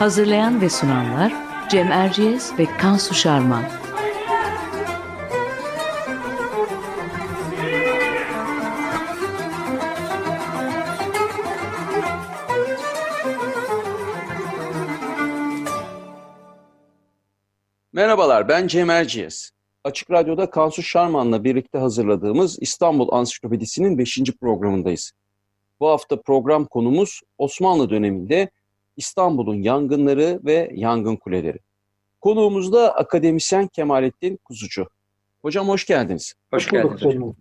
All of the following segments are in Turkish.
Hazırlayan ve sunanlar Cem Erciyes ve Kansu Şarman. Merhabalar, ben Cem Erciyes. Açık Radyo'da Kansu Şarman'la birlikte hazırladığımız İstanbul Ansiklopedisi'nin 5. programındayız. Bu hafta program konumuz Osmanlı döneminde İstanbul'un yangınları ve yangın kuleleri. Konuğumuz da akademisyen Kemalettin Kuzucu. Hocam hoş geldiniz. Hoş geldiniz hocam.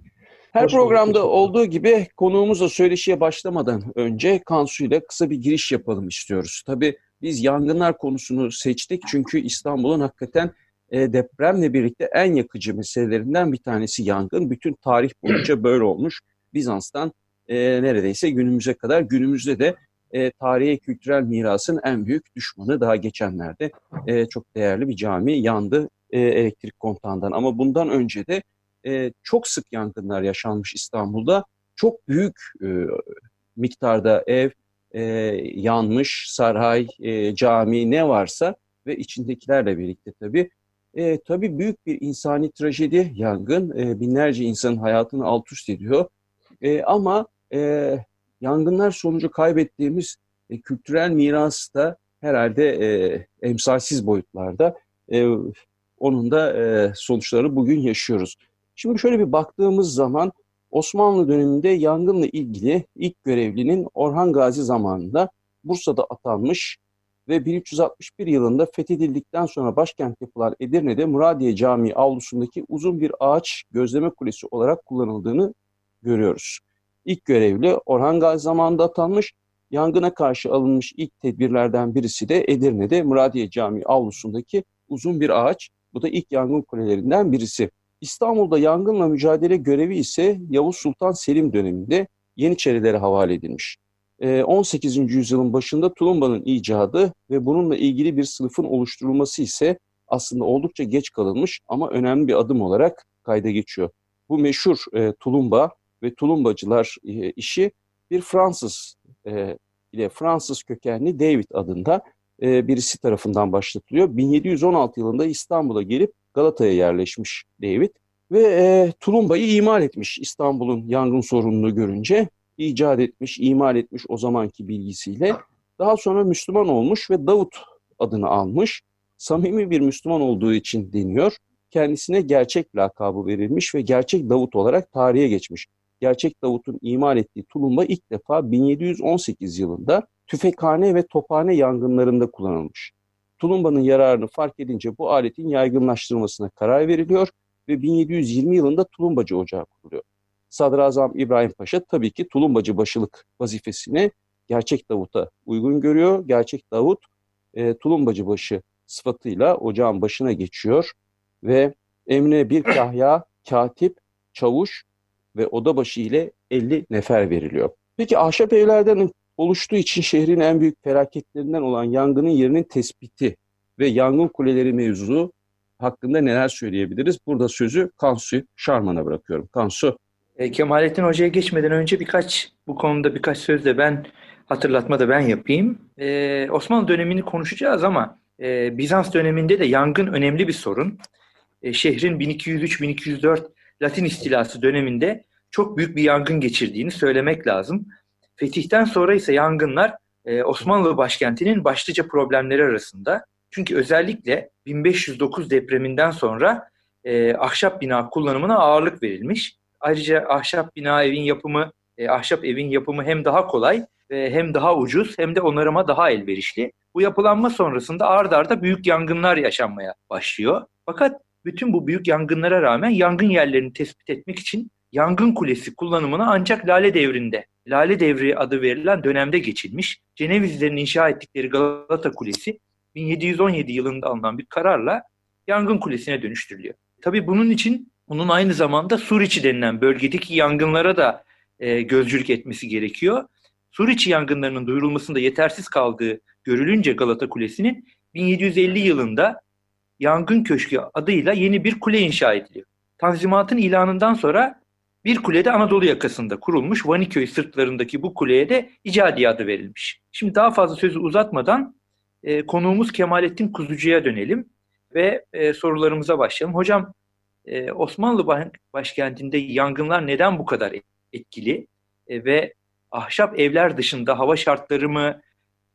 Her hoş programda bulduk. olduğu gibi konuğumuzla söyleşiye başlamadan önce Kansu ile kısa bir giriş yapalım istiyoruz. Tabii biz yangınlar konusunu seçtik çünkü İstanbul'un hakikaten e, depremle birlikte en yakıcı meselelerinden bir tanesi yangın. Bütün tarih boyunca böyle olmuş. Bizans'tan e, neredeyse günümüze kadar günümüzde de e, tarihi kültürel mirasın en büyük düşmanı daha geçenlerde e, çok değerli bir cami yandı e, elektrik kontağından. Ama bundan önce de e, çok sık yangınlar yaşanmış İstanbul'da. Çok büyük e, miktarda ev e, yanmış, saray, e, cami ne varsa ve içindekilerle birlikte tabii. E, tabii büyük bir insani trajedi yangın. E, binlerce insanın hayatını alt üst ediyor. E, ama e, yangınlar sonucu kaybettiğimiz e, kültürel miras da herhalde e, emsalsiz boyutlarda. E, onun da e, sonuçları bugün yaşıyoruz. Şimdi şöyle bir baktığımız zaman Osmanlı döneminde yangınla ilgili ilk görevlinin Orhan Gazi zamanında Bursa'da atanmış ve 1361 yılında fethedildikten sonra başkent yapılan Edirne'de Muradiye Camii avlusundaki uzun bir ağaç gözleme kulesi olarak kullanıldığını görüyoruz. İlk görevli Orhan Gazi zamanında atanmış, yangına karşı alınmış ilk tedbirlerden birisi de Edirne'de Muradiye Camii avlusundaki uzun bir ağaç. Bu da ilk yangın kulelerinden birisi. İstanbul'da yangınla mücadele görevi ise Yavuz Sultan Selim döneminde Yeniçerilere havale edilmiş. 18. Ee, yüzyılın başında tulumbanın icadı ve bununla ilgili bir sınıfın oluşturulması ise aslında oldukça geç kalınmış ama önemli bir adım olarak kayda geçiyor. Bu meşhur e, tulumba ve tulumbacılar e, işi bir Fransız e, ile Fransız kökenli David adında e, birisi tarafından başlatılıyor. 1716 yılında İstanbul'a gelip Galata'ya yerleşmiş David ve e, tulumbayı imal etmiş İstanbul'un yangın sorununu görünce icat etmiş, imal etmiş o zamanki bilgisiyle. Daha sonra Müslüman olmuş ve Davut adını almış. Samimi bir Müslüman olduğu için deniyor. Kendisine gerçek lakabı verilmiş ve gerçek Davut olarak tarihe geçmiş. Gerçek Davut'un imal ettiği tulumba ilk defa 1718 yılında tüfekhane ve tophane yangınlarında kullanılmış. Tulumbanın yararını fark edince bu aletin yaygınlaştırılmasına karar veriliyor ve 1720 yılında Tulumbacı Ocağı kuruluyor. Sadrazam İbrahim Paşa tabii ki Tulumbacı başılık vazifesini Gerçek Davut'a uygun görüyor. Gerçek Davut e, Tulumbacı başı sıfatıyla ocağın başına geçiyor ve emrine bir kahya, katip, çavuş ve odabaşı ile 50 nefer veriliyor. Peki ahşap evlerden oluştuğu için şehrin en büyük felaketlerinden olan yangının yerinin tespiti ve yangın kuleleri mevzu hakkında neler söyleyebiliriz? Burada sözü Kansu Şarman'a bırakıyorum. Kansu. E, Kemalettin Hoca'ya geçmeden önce birkaç bu konuda birkaç söz de ben hatırlatma da ben yapayım. E, Osmanlı dönemini konuşacağız ama e, Bizans döneminde de yangın önemli bir sorun. E, şehrin 1203-1204 Latin istilası döneminde çok büyük bir yangın geçirdiğini söylemek lazım. Fetihten sonra ise yangınlar e, Osmanlı başkentinin başlıca problemleri arasında. Çünkü özellikle 1509 depreminden sonra e, ahşap bina kullanımına ağırlık verilmiş. Ayrıca ahşap bina evin yapımı, e, ahşap evin yapımı hem daha kolay e, hem daha ucuz hem de onarıma daha elverişli. Bu yapılanma sonrasında ard arda büyük yangınlar yaşanmaya başlıyor. Fakat bütün bu büyük yangınlara rağmen yangın yerlerini tespit etmek için yangın kulesi kullanımına ancak Lale devrinde Lale Devri adı verilen dönemde geçilmiş. Cenevizlerin inşa ettikleri Galata Kulesi 1717 yılında alınan bir kararla yangın kulesine dönüştürülüyor. Tabii bunun için bunun aynı zamanda Suriçi denilen bölgedeki yangınlara da e, gözcülük etmesi gerekiyor. Suriçi yangınlarının duyurulmasında yetersiz kaldığı görülünce Galata Kulesi'nin 1750 yılında Yangın Köşkü adıyla yeni bir kule inşa ediliyor. Tanzimatın ilanından sonra bir kulede Anadolu yakasında kurulmuş Vaniköy sırtlarındaki bu kuleye de İcadi adı verilmiş. Şimdi daha fazla sözü uzatmadan e, konuğumuz Kemalettin Kuzucu'ya dönelim ve e, sorularımıza başlayalım. Hocam e, Osmanlı başkentinde yangınlar neden bu kadar etkili e, ve ahşap evler dışında hava şartları mı,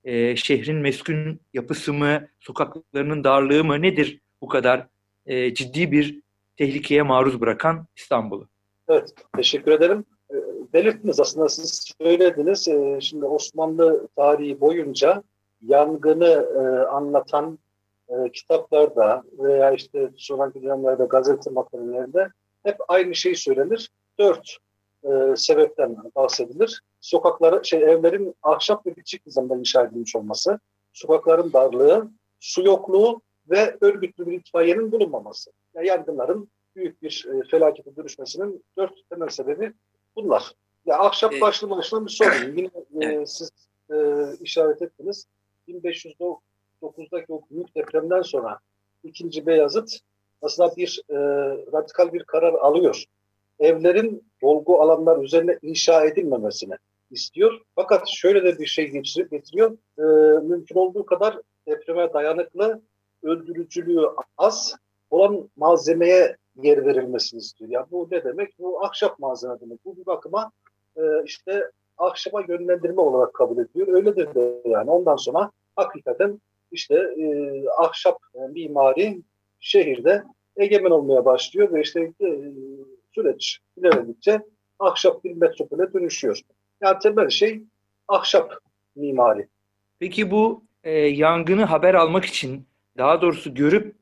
e, şehrin meskun yapısı mı, sokaklarının darlığı mı nedir bu kadar e, ciddi bir tehlikeye maruz bırakan İstanbul'u? Evet, teşekkür ederim. E, belirttiniz aslında siz söylediniz. E, şimdi Osmanlı tarihi boyunca yangını e, anlatan e, kitaplarda veya işte sonraki dönemlerde gazete makalelerinde hep aynı şey söylenir. Dört e, sebepten bahsedilir. Sokakları, şey evlerin ahşap ve biçik nizamda inşa edilmiş olması, sokakların darlığı, su yokluğu ve örgütlü bir itfaiyenin bulunmaması. Yani yangınların büyük bir e, felakete dönüşmesinin dört temel sebebi bunlar. Ya ahşap başlı başına bir sorun. Yine e, siz e, işaret ettiniz. 1509'daki o büyük depremden sonra ikinci Beyazıt aslında bir e, radikal bir karar alıyor. Evlerin dolgu alanlar üzerine inşa edilmemesini istiyor. Fakat şöyle de bir şey getiriyor. E, mümkün olduğu kadar depreme dayanıklı, öldürücülüğü az olan malzemeye yer verilmesini istiyor. Yani bu ne demek? Bu ahşap malzeme demek. Bu bir bakıma e, işte ahşaba yönlendirme olarak kabul ediyor. Öyledir de yani. Ondan sonra hakikaten işte e, ahşap e, mimari şehirde egemen olmaya başlıyor ve işte e, süreç ilerledikçe ahşap bir metropole dönüşüyor. Yani temel şey ahşap mimari. Peki bu e, yangını haber almak için daha doğrusu görüp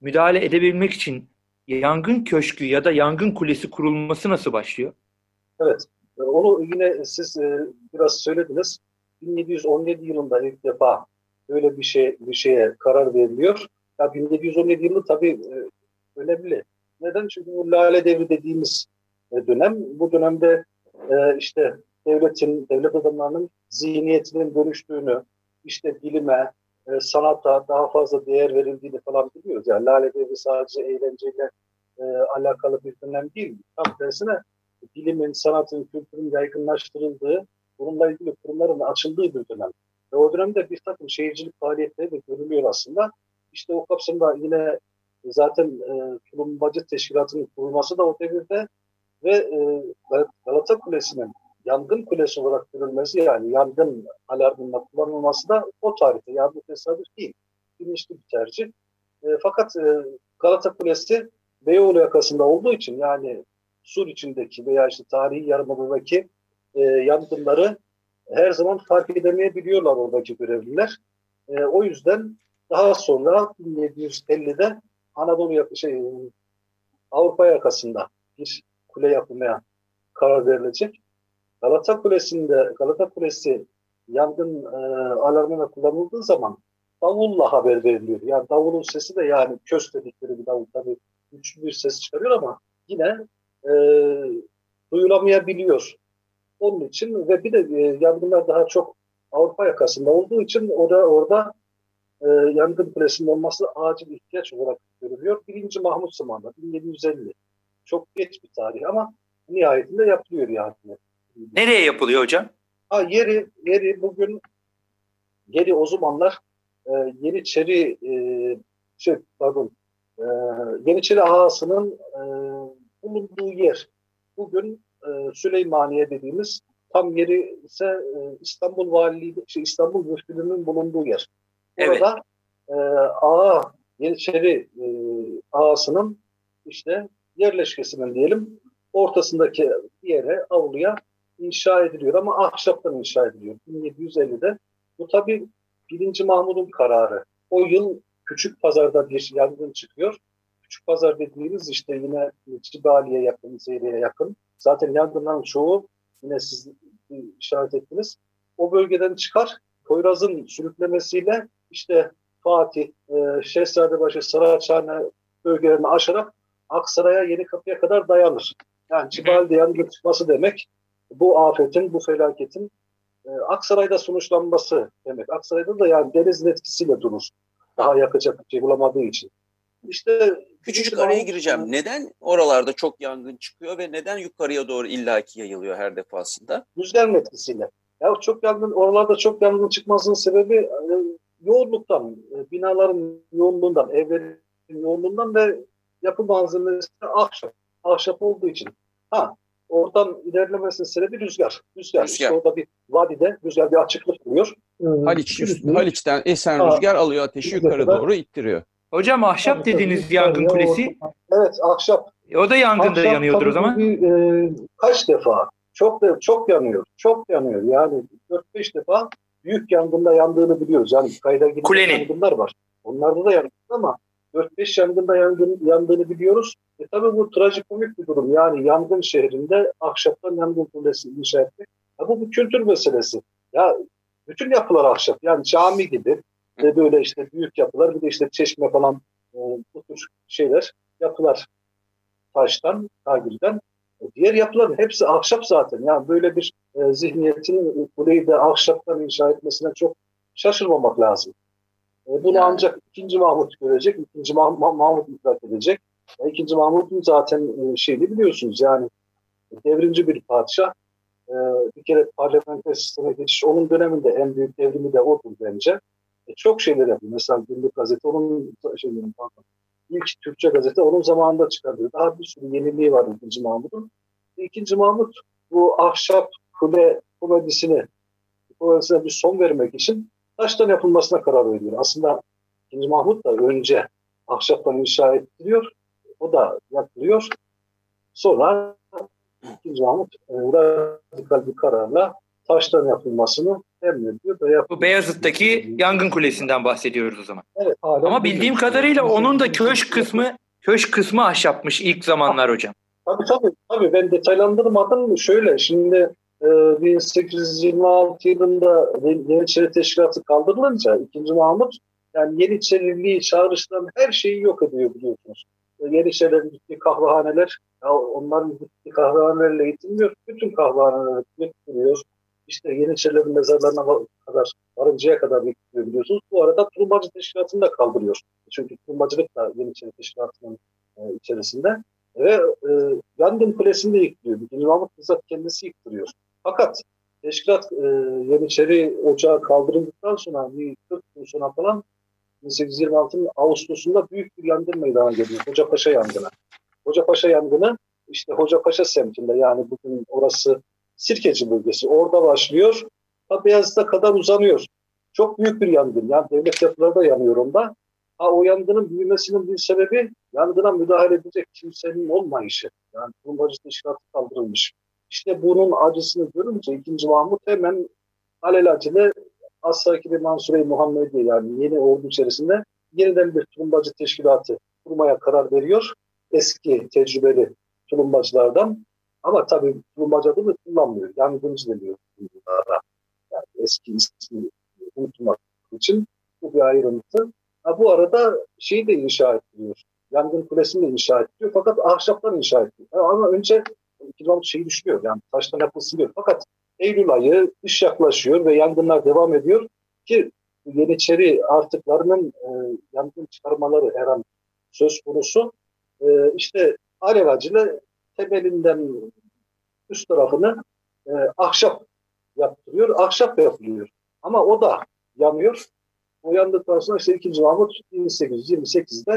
müdahale edebilmek için yangın köşkü ya da yangın kulesi kurulması nasıl başlıyor? Evet. E, onu yine siz e, biraz söylediniz. 1717 yılında ilk defa böyle bir şey bir şeye karar veriliyor. Ya 1717 yılı tabii e, önemli. Neden? Çünkü bu Lale Devri dediğimiz dönem. Bu dönemde işte devletin, devlet adamlarının zihniyetinin dönüştüğünü, işte bilime, sanata daha fazla değer verildiğini falan biliyoruz. Yani Lale Devri sadece eğlenceyle e, alakalı bir dönem değil. Tam tersine bilimin, sanatın, kültürün yaygınlaştırıldığı, bununla ilgili kurumların açıldığı bir dönem. Ve o dönemde bir takım şehircilik faaliyetleri de görülüyor aslında. İşte o kapsamda yine zaten e, tulumbacı teşkilatının kurulması da o devirde ve e, Galata Kulesi'nin yangın kulesi olarak görülmesi yani yangın alarmında kullanılması da o tarihte yani bu tesadüf değil. Bilinçli bir tercih. E, fakat e, Galata Kulesi Beyoğlu yakasında olduğu için yani Sur içindeki veya işte tarihi yarımadadaki e, yangınları her zaman fark edemeyebiliyorlar oradaki görevliler. E, o yüzden daha sonra 1750'de Anadolu şey, Avrupa yakasında bir kule yapmaya karar verilecek. Galata Kulesi'nde Galata Kulesi yangın e, alarmına kullanıldığı zaman davulla haber veriliyor. Yani davulun sesi de yani köz dedikleri bir davul tabii güçlü bir ses çıkarıyor ama yine e, duyulamayabiliyor. Onun için ve bir de e, yangınlar daha çok Avrupa yakasında olduğu için orada orada e, yangın kulesinin olması acil ihtiyaç olarak görülüyor. Birinci Mahmut zamanında 1750. Çok geç bir tarih ama nihayetinde yapılıyor yani. Nereye yapılıyor hocam? Ha, yeri, yeri bugün yeri o zamanlar e, Yeniçeri e, şey, pardon e, Yeniçeri ağasının e, bulunduğu yer bugün e, Süleymaniye dediğimiz tam yeri ise e, İstanbul Valiliği, şey, İstanbul Müftülüğü'nün bulunduğu yer. Orada evet. e, ağa Yeniçeri e, ağasının işte yerleşkesinin diyelim ortasındaki yere avluya inşa ediliyor ama ahşaptan inşa ediliyor 1750'de. Bu tabi birinci Mahmud'un kararı. O yıl Küçük Pazar'da bir yangın çıkıyor. Küçük Pazar dediğimiz işte yine Cibali'ye yakın, Zeyre'ye yakın. Zaten yangınların çoğu yine siz işaret ettiniz. O bölgeden çıkar. Poyraz'ın sürüklemesiyle işte Fatih, e, Şehzadebaşı, Saraçhane bölgelerini aşarak Aksaray'a Yeni Kapı'ya kadar dayanır. Yani Cibali yangın çıkması demek bu afetin, bu felaketin e, Aksaray'da sonuçlanması demek. Aksaray'da da yani denizin etkisiyle durur. Daha yakacak bir şey bulamadığı için. İşte küçücük araya gireceğim. Neden oralarda çok yangın çıkıyor ve neden yukarıya doğru illaki yayılıyor her defasında? Rüzgarın etkisiyle. Ya çok yangın, oralarda çok yangın çıkmasının sebebi e, yoğunluktan, e, binaların yoğunluğundan, evlerin yoğunluğundan ve yapı malzemesi ahşap. Ahşap olduğu için. Ha, oradan ilerlemesinin sebebi rüzgar. Rüzgar. rüzgar. İşte orada bir vadide rüzgar bir açıklık buluyor. Haliç, Haliç'ten esen ha, rüzgar alıyor ateşi yukarı doğru ittiriyor. Hocam ahşap dediğiniz yangın kulesi. Evet ahşap. O da yangında ahşap, yanıyordur o zaman. Bir, e, kaç defa? Çok da çok yanıyor. Çok yanıyor. Yani 4-5 defa büyük yangında yandığını biliyoruz. Yani kayda giden yangınlar var. Onlarda da yanıyor ama 4-5 yangında yangın, yandığını biliyoruz. E tabii bu trajikomik bir durum. Yani yangın şehrinde ahşaptan yangın kulesi inşa etmek. Ya bu bir kültür meselesi. Ya bütün yapılar ahşap. Yani cami gibi ve böyle işte büyük yapılar bir de işte çeşme falan e, bu tür şeyler yapılar taştan, tagirden. E, diğer yapıların hepsi ahşap zaten. Yani böyle bir e, zihniyetin kuleyi de ahşaptan inşa etmesine çok şaşırmamak lazım. E, bunu yani. ancak ikinci Mahmut görecek, ikinci Mah Mahmut idrak edecek. E, ikinci Mahmut'un zaten e, şeyini biliyorsunuz yani devrimci bir padişah. Bir kere parlamenter sisteme geçiş onun döneminde en büyük devrimi de odur bence. Çok şeyler yapıyor. Mesela Günlük Gazete onun şeylerin pardon. İlk Türkçe gazete onun zamanında çıkardı. Daha bir sürü yeniliği var ikinci Mahmut'un. İkinci Mahmut bu ahşap kule komedisini komedisine bir son vermek için taştan yapılmasına karar veriyor. Aslında ikinci Mahmut da önce ahşaptan inşa ettiriyor. O da yapılıyor. Sonra ikinci Mahmut e, radikal bir kararla taştan yapılmasını emrediyor. Ve Bu Beyazıt'taki yangın kulesinden bahsediyoruz o zaman. Evet. Ama bildiğim kadarıyla onun da köşk kısmı köşk kısmı ahşapmış ilk zamanlar hocam. Tabii tabii. tabii. Ben detaylandırmadım. Şöyle şimdi 1826 e, yılında Yeniçeri Teşkilatı kaldırılınca 2. Mahmut yani Yeniçeriliği çağrıştıran her şeyi yok ediyor biliyorsunuz. E, Yeniçerilerin gittiği kahvehaneler, ya onların gittiği kahvehanelerle eğitilmiyor. Bütün kahvehaneler götürüyor. İşte Yeniçerilerin mezarlarına kadar, varıncaya kadar götürüyor biliyorsunuz. Bu arada Tulumbacı Teşkilatı'nı da kaldırıyor. Çünkü Tulumbacılık da Yeniçeri Teşkilatı'nın e, içerisinde. Ve e, Yangın Kulesi'ni de yıktırıyor. Birinci Mahmut bizzat kendisi yıktırıyor. Fakat teşkilat e, Yeniçeri Ocağı kaldırıldıktan sonra bir 40 gün sonra falan 1826'nın Ağustos'unda büyük bir yangın meydana geliyor. Hocapaşa yangını. Hocapaşa yangını işte Hocapaşa semtinde yani bugün orası Sirkeci bölgesi. Orada başlıyor. Ta Beyazıt'a kadar uzanıyor. Çok büyük bir yangın. Yani devlet yapıları da yanıyor onda. Ha, o yangının büyümesinin bir sebebi yangına müdahale edecek kimsenin olmayışı. Yani Rumacı teşkilatı kaldırılmış. İşte bunun acısını görünce 2. Mahmut hemen alelacele As-Sakir-i Mansure-i Muhammedi yani yeni ordu içerisinde yeniden bir tulumbacı teşkilatı kurmaya karar veriyor. Eski tecrübeli tulumbacılardan. Ama tabii tulumbacı adını kullanmıyor. Yangıncı deniyor bunlara. Yani eski ismi unutmak için bu bir ayrıntı. Ha, bu arada şeyi de inşa ettiriyor. Yangın kulesini de inşa ettiriyor. Fakat ahşaptan inşa ettiriyor. Ama önce kilometre şeyi düşünüyor. Yani taştan yapılsın diyor. Fakat Eylül ayı kış yaklaşıyor ve yangınlar devam ediyor ki Yeniçeri artıklarının e, yangın çıkarmaları her an söz konusu. E, işte alelacele temelinden üst tarafını e, ahşap yaptırıyor. Ahşap yapılıyor. Ama o da yanıyor. O yandıktan sonra işte 2. Mahmut 1828'de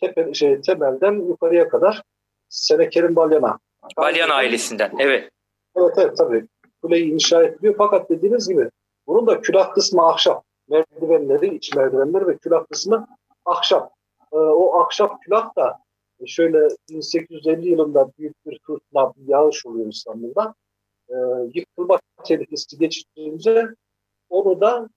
tepe, şey, temelden yukarıya kadar Senekerim Balyan'a Balyan ailesinden, evet. Evet, evet tabii. Kuleyi inşa ediliyor. Fakat dediğiniz gibi bunun da külah kısmı ahşap. Merdivenleri, iç merdivenleri ve külah kısmı ahşap. Ee, o ahşap külah da şöyle 1850 yılında büyük bir fırtına, bir yağış oluyor İstanbul'da. Ee, yıkılma tehlikesi geçtiğince onu da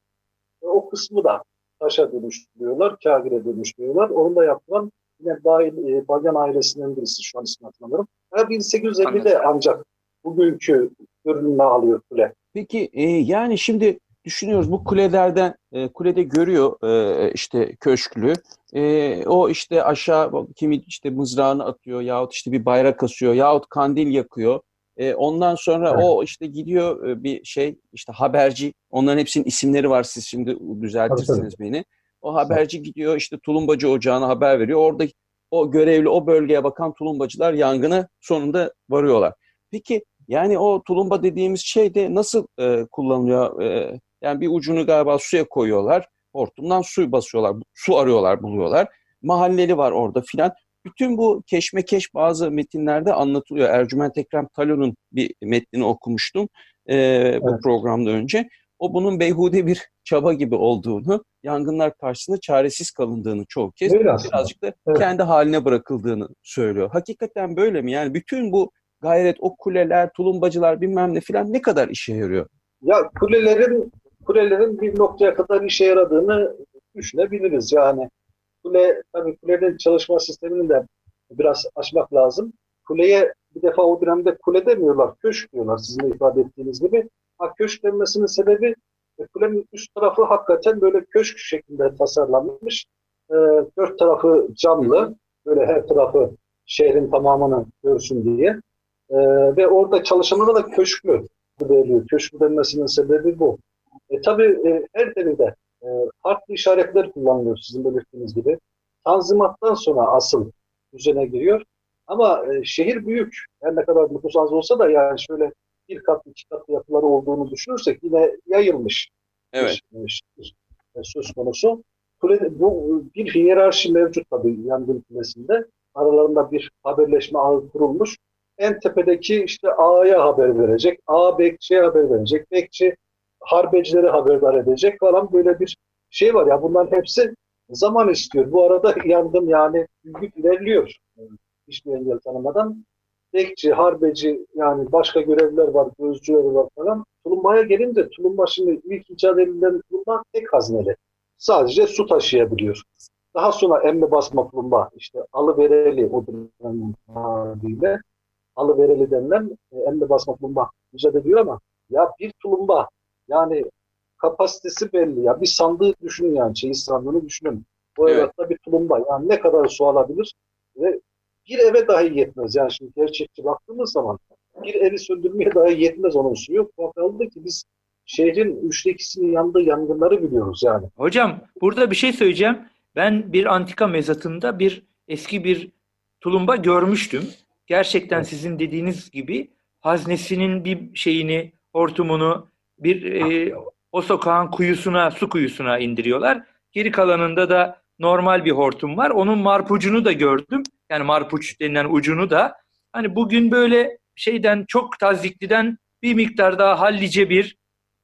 o kısmı da taşa dönüştürüyorlar, kagire dönüştürüyorlar. Onu da yapılan yine dahil e, Balyan ailesinden birisi şu an ismini hatırlamıyorum. 1850'de ancak bugünkü görünümünü alıyor kule. Peki e, yani şimdi düşünüyoruz bu kulelerden e, kulede görüyor e, işte köşklü. E, o işte aşağı kimi işte mızrağını atıyor yahut işte bir bayrak asıyor yahut kandil yakıyor. E, ondan sonra evet. o işte gidiyor e, bir şey işte haberci. Onların hepsinin isimleri var siz şimdi düzeltirsiniz beni. O haberci gidiyor işte tulumbacı ocağına haber veriyor. Orada o görevli o bölgeye bakan tulumbacılar yangını sonunda varıyorlar. Peki yani o tulumba dediğimiz şey de nasıl e, kullanılıyor? E, yani bir ucunu galiba suya koyuyorlar. Hortumdan su basıyorlar. Su arıyorlar, buluyorlar. Mahalleli var orada filan. Bütün bu keşmekeş bazı metinlerde anlatılıyor. Ercüment Ekrem Talon'un bir metnini okumuştum e, bu evet. programda önce. O bunun beyhude bir çaba gibi olduğunu, yangınlar karşısında çaresiz kalındığını çoğu kez Öyle birazcık da evet. kendi haline bırakıldığını söylüyor. Hakikaten böyle mi? Yani bütün bu gayret, o kuleler, tulumbacılar bilmem ne filan ne kadar işe yarıyor? Ya kulelerin kulelerin bir noktaya kadar işe yaradığını düşünebiliriz. Yani kule, tabii kulenin çalışma sistemini de biraz açmak lazım. Kuleye bir defa o dönemde kule demiyorlar, köşk diyorlar sizin de ifade ettiğiniz gibi. Ha, köşk denmesinin sebebi e, kulenin üst tarafı hakikaten böyle köşk şeklinde tasarlanmış. E, dört tarafı camlı, böyle her tarafı şehrin tamamını görsün diye. E, ve orada çalışanlara da köşklü veriliyor. Köşklü denmesinin sebebi bu. E, tabii e, her devirde e, farklı işaretler kullanılıyor sizin belirttiğiniz gibi. Tanzimattan sonra asıl düzene giriyor. Ama e, şehir büyük. Her ne kadar nüfus az olsa da yani şöyle bir kat, iki katlı yapıları olduğunu düşünürsek yine yayılmış evet. bir söz konusu. Kule, bu bir hiyerarşi mevcut tabii yangın kulesinde. Aralarında bir haberleşme ağı kurulmuş. En tepedeki işte A'ya haber verecek, A bekçiye haber verecek, bekçi harbecileri haberdar edecek falan böyle bir şey var ya bunların hepsi zaman istiyor. Bu arada yandım yani büyük ilerliyor. Hiçbir engel tanımadan. Bekçi, harbeci yani başka görevler var, gözcüler var falan. Tulumbaya gelince tulumba şimdi ilk icat edilen tulumba tek hazneli. Sadece su taşıyabiliyor. Daha sonra emme basma tulumba işte alıvereli o dönemin alıvereli denilen e, emme basma tulumba icat ediyor ama ya bir tulumba yani kapasitesi belli ya. Bir sandığı düşünün yani. Çeyiz sandığını düşünün. O evet. bir tulumba. Yani ne kadar su alabilir? Bir eve dahi yetmez. Yani şimdi gerçekçi baktığımız zaman bir evi söndürmeye dahi yetmez onun suyu. Kaldı ki biz şehrin üçte ikisinin yandığı yangınları biliyoruz yani. Hocam burada bir şey söyleyeceğim. Ben bir antika mezatında bir eski bir tulumba görmüştüm. Gerçekten evet. sizin dediğiniz gibi haznesinin bir şeyini, hortumunu bir e, o sokağın kuyusuna, su kuyusuna indiriyorlar. Geri kalanında da normal bir hortum var. Onun marpucunu da gördüm. Yani marpuç denilen ucunu da. Hani bugün böyle şeyden çok tazikliden bir miktar daha hallice bir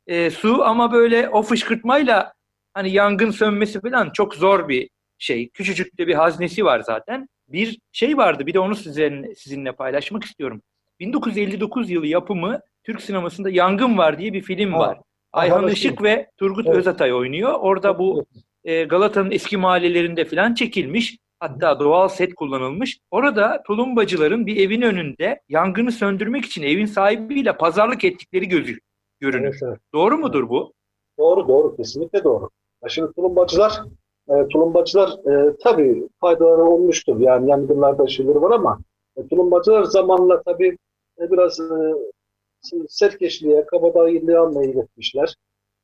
e, su ama böyle o fışkırtmayla hani yangın sönmesi falan çok zor bir şey. Küçücük de bir haznesi var zaten. Bir şey vardı bir de onu sizinle, sizinle paylaşmak istiyorum. 1959 yılı yapımı Türk sinemasında Yangın Var diye bir film ha. var. Ayhan Işık ve Turgut evet. Özatay oynuyor. Orada bu e, Galata'nın eski mahallelerinde falan çekilmiş. Hatta doğal set kullanılmış. Orada tulumbacıların bir evin önünde yangını söndürmek için evin sahibiyle pazarlık ettikleri gözü görünür. Evet, evet. Doğru mudur bu? Doğru doğru kesinlikle doğru. Şimdi tulumbacılar e, tulumbacılar e, tabii faydaları olmuştur. Yani yangınlarda şeyleri var ama e, tulumbacılar zamanla tabii e, biraz e, serkeşliğe, kabadayılığa meyletmişler.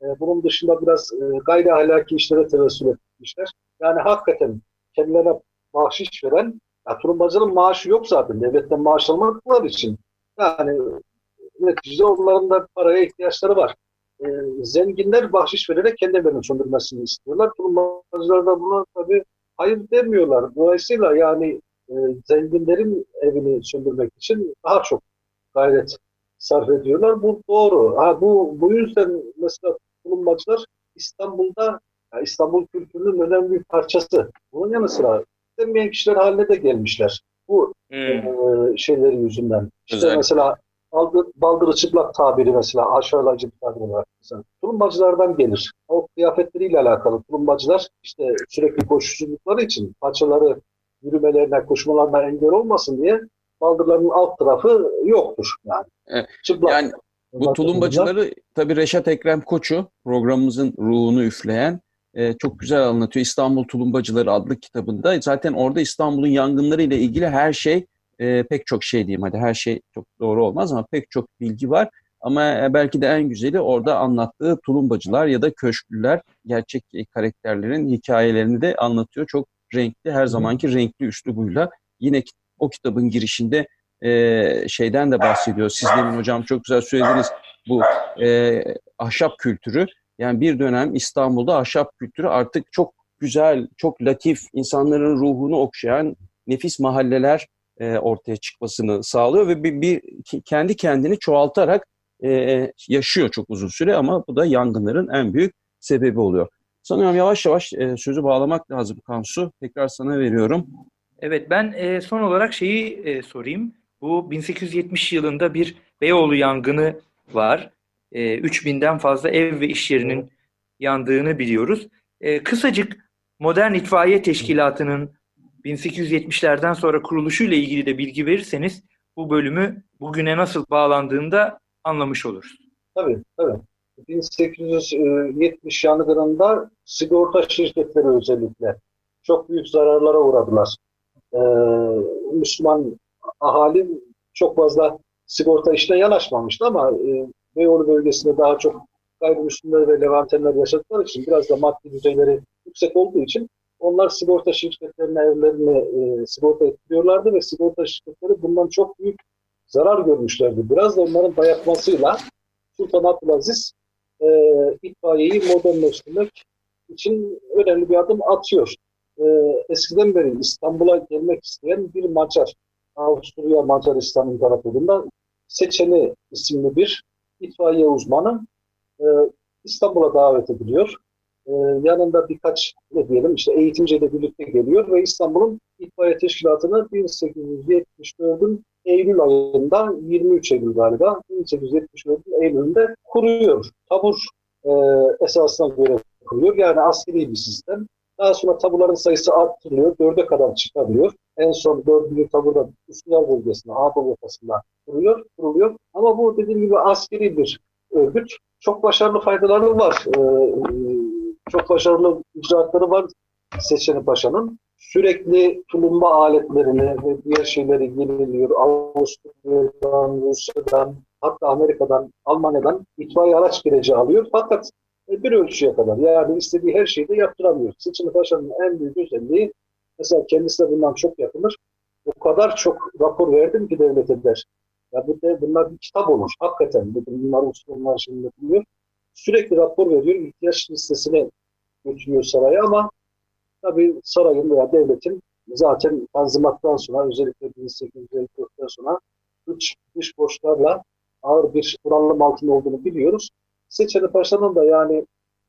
E, bunun dışında biraz e, gayri ahlaki işlere tevessül etmişler. Yani hakikaten kendilerine bahşiş veren, ya, tulumbacının maaşı yok zaten. Devletten maaş almaklar için. Yani neticede onların da paraya ihtiyaçları var. E, zenginler bahşiş vererek kendilerinin söndürmesini istiyorlar. Tulumbacılar da buna tabii hayır demiyorlar. Dolayısıyla yani e, zenginlerin evini söndürmek için daha çok gayret sarf ediyorlar. Bu doğru. Ha, bu, bu yüzden mesela tulumbacılar İstanbul'da yani İstanbul kültürünün önemli bir parçası. Bunun yanı sıra istenmeyen kişiler haline de gelmişler. Bu hmm. e, şeylerin yüzünden. İşte Güzel. mesela baldır, baldırı çıplak tabiri mesela aşağılayıcı bir tabiri var. Mesela, tulumbacılardan gelir. O kıyafetleriyle alakalı tulumbacılar işte sürekli koşuculukları için parçaları yürümelerine, koşmalarına engel olmasın diye baldırlarının alt tarafı yoktur yani. Evet. Çıplak. Yani Bu tulumbacıları tabii Reşat Ekrem Koçu programımızın ruhunu üfleyen e, çok güzel anlatıyor. İstanbul Tulumbacıları adlı kitabında. Zaten orada İstanbul'un yangınları ile ilgili her şey e, pek çok şey diyeyim hadi her şey çok doğru olmaz ama pek çok bilgi var. Ama e, belki de en güzeli orada anlattığı tulumbacılar ya da köşklüler gerçek karakterlerin hikayelerini de anlatıyor. Çok renkli her zamanki renkli üslubuyla. Yine o kitabın girişinde e, şeyden de bahsediyor. Siz demin hocam çok güzel söylediniz bu e, ahşap kültürü. Yani bir dönem İstanbul'da ahşap kültürü artık çok güzel, çok latif, insanların ruhunu okşayan nefis mahalleler e, ortaya çıkmasını sağlıyor ve bir, bir kendi kendini çoğaltarak e, yaşıyor çok uzun süre ama bu da yangınların en büyük sebebi oluyor. Sanıyorum yavaş yavaş e, sözü bağlamak lazım Kansu. Tekrar sana veriyorum. Evet ben e, son olarak şeyi e, sorayım. Bu 1870 yılında bir Beyoğlu yangını var. E, 3000'den fazla ev ve iş yerinin yandığını biliyoruz. E, kısacık Modern İtfaiye Teşkilatı'nın 1870'lerden sonra kuruluşuyla ilgili de bilgi verirseniz bu bölümü bugüne nasıl bağlandığını da anlamış oluruz. Tabii, tabii. 1870 yangınında sigorta şirketleri özellikle çok büyük zararlara uğradılar. Ee, Müslüman ahali çok fazla sigorta işine yanaşmamıştı ama e, Beyoğlu bölgesinde daha çok gayrimüslimler ve levantenler yaşadıkları için biraz da maddi düzeyleri yüksek olduğu için onlar sigorta şirketlerine evlerini e, sigorta ettiriyorlardı ve sigorta şirketleri bundan çok büyük zarar görmüşlerdi. Biraz da onların dayatmasıyla Sultan Abdülaziz e, itfaiyeyi modernleştirmek için önemli bir adım atıyor. E, eskiden beri İstanbul'a gelmek isteyen bir Macar, Avusturya Macaristan'ın tarafından Seçeni isimli bir itfaiye uzmanı e, İstanbul'a davet ediliyor. E, yanında birkaç ne diyelim işte eğitimciyle birlikte geliyor ve İstanbul'un itfaiye teşkilatını 1874'ün Eylül ayında 23 Eylül galiba 1874'ün Eylül'ünde kuruyor. Tabur e, esasına göre kuruyor. Yani askeri bir sistem. Daha sonra tabuların sayısı arttırılıyor. Dörde kadar çıkarılıyor. En son dördüncü taburda Üsküdar bölgesinde, Anadolu yakasında kuruyor, kuruluyor. Ama bu dediğim gibi askeri bir örgüt. Çok başarılı faydaları var. Ee, çok başarılı icraatları var Seçeni Paşa'nın. Sürekli tulumba aletlerini ve diğer şeyleri yeniliyor. Avusturya'dan, Rusya'dan, hatta Amerika'dan, Almanya'dan itfaiye araç gireci alıyor. Fakat bir ölçüye kadar yani istediği her şeyi de yaptıramıyor. Seçeni Paşa'nın en büyük özelliği mesela kendisi de bundan çok yakınır. O kadar çok rapor verdim ki devlete der. Ya bu de, bunlar bir kitap olur. Hakikaten bunlar usulunlar şimdi yapılıyor. Sürekli rapor veriyor. ihtiyaç listesine götürüyor saraya ama tabii sarayın veya devletin zaten tanzimattan sonra özellikle 1854'ten sonra dış, dış borçlarla ağır bir kuralım altında olduğunu biliyoruz. Seçeni Paşa'nın da yani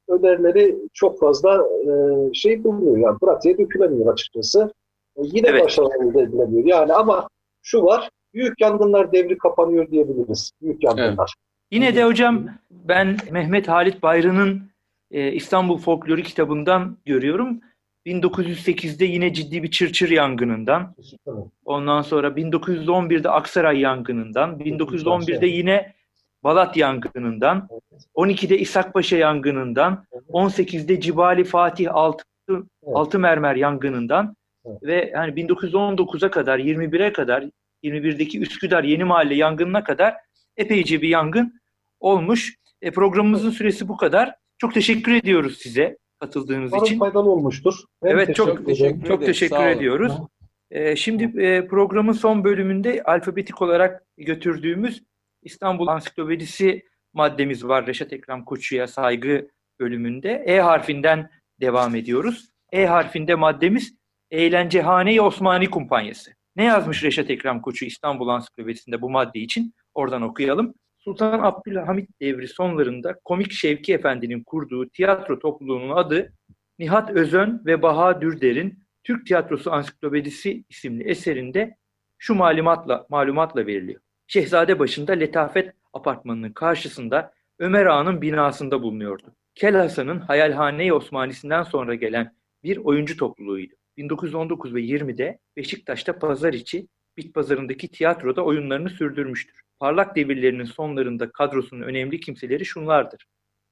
önerileri çok fazla e, şey bulmuyor. Yani pratiğe dökülemiyor açıkçası. E, yine evet. başarılı elde edilemiyor. Yani ama şu var, büyük yangınlar devri kapanıyor diyebiliriz. Büyük yangınlar. Evet. Yine de hocam ben Mehmet Halit Bayırı'nın e, İstanbul Folklori kitabından görüyorum. 1908'de yine ciddi bir Çırçır yangınından, ondan sonra 1911'de Aksaray yangınından, 1911'de yine Balat yangınından, 12'de İshakpaşa yangınından, 18'de Cibali Fatih Altı, Altı Mermer yangınından ve hani 1919'a kadar, 21'e kadar, 21'deki Üsküdar Yeni Mahalle yangınına kadar epeyce bir yangın olmuş. E, programımızın süresi bu kadar. Çok teşekkür ediyoruz size katıldığınız Umarım için. faydalı olmuştur. Ben evet teşekkür çok teşekkür, çok teşekkür ediyoruz. Ee, şimdi e, programın son bölümünde alfabetik olarak götürdüğümüz İstanbul Ansiklopedisi maddemiz var Reşat Ekrem Koçu'ya saygı bölümünde. E harfinden devam ediyoruz. E harfinde maddemiz Eğlencehane Osmani Kumpanyası. Ne yazmış Reşat Ekrem Koçu İstanbul Ansiklopedisi'nde bu madde için? Oradan okuyalım. Sultan Abdülhamit devri sonlarında Komik Şevki Efendi'nin kurduğu tiyatro topluluğunun adı Nihat Özön ve Baha Dürder'in Türk Tiyatrosu Ansiklopedisi isimli eserinde şu malumatla malumatla veriliyor. Şehzade başında Letafet Apartmanı'nın karşısında Ömer Ağa'nın binasında bulunuyordu. Kel Hasan'ın Hayalhane-i Osmanisi'nden sonra gelen bir oyuncu topluluğuydu. 1919 ve 20'de Beşiktaş'ta pazar içi Bit Pazarı'ndaki tiyatroda oyunlarını sürdürmüştür. parlak devirlerinin sonlarında kadrosunun önemli kimseleri şunlardır.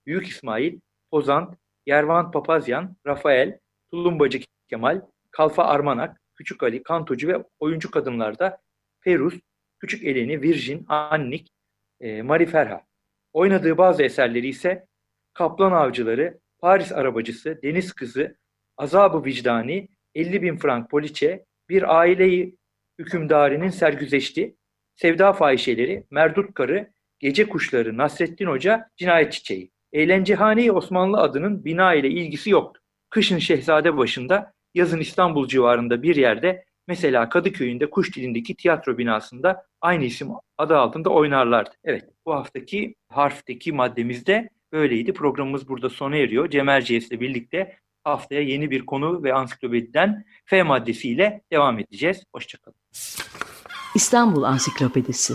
Büyük İsmail, Pozant, Yervant Papazyan, Rafael, Tulumbacı Kemal, Kalfa Armanak, Küçük Ali, Kantocu ve oyuncu kadınlarda Ferus, Küçük Eleni, Virgin, Annik, e, Marie Ferha. Oynadığı bazı eserleri ise Kaplan Avcıları, Paris Arabacısı, Deniz Kızı, Azabı Vicdani, 50 bin frank poliçe, Bir Aileyi Hükümdarinin Sergüzeşti, Sevda Fahişeleri, Merdut Karı, Gece Kuşları, Nasrettin Hoca, Cinayet Çiçeği. Eğlencehane Osmanlı adının bina ile ilgisi yoktu. Kışın Şehzade başında, yazın İstanbul civarında bir yerde, mesela Kadıköy'ünde Kuş dilindeki tiyatro binasında aynı isim adı altında oynarlardı. Evet, bu haftaki harfteki maddemizde böyleydi. Programımız burada sona eriyor. Cem Erciyes'le birlikte haftaya yeni bir konu ve ansiklopediden F maddesiyle devam edeceğiz. Hoşçakalın. İstanbul Ansiklopedisi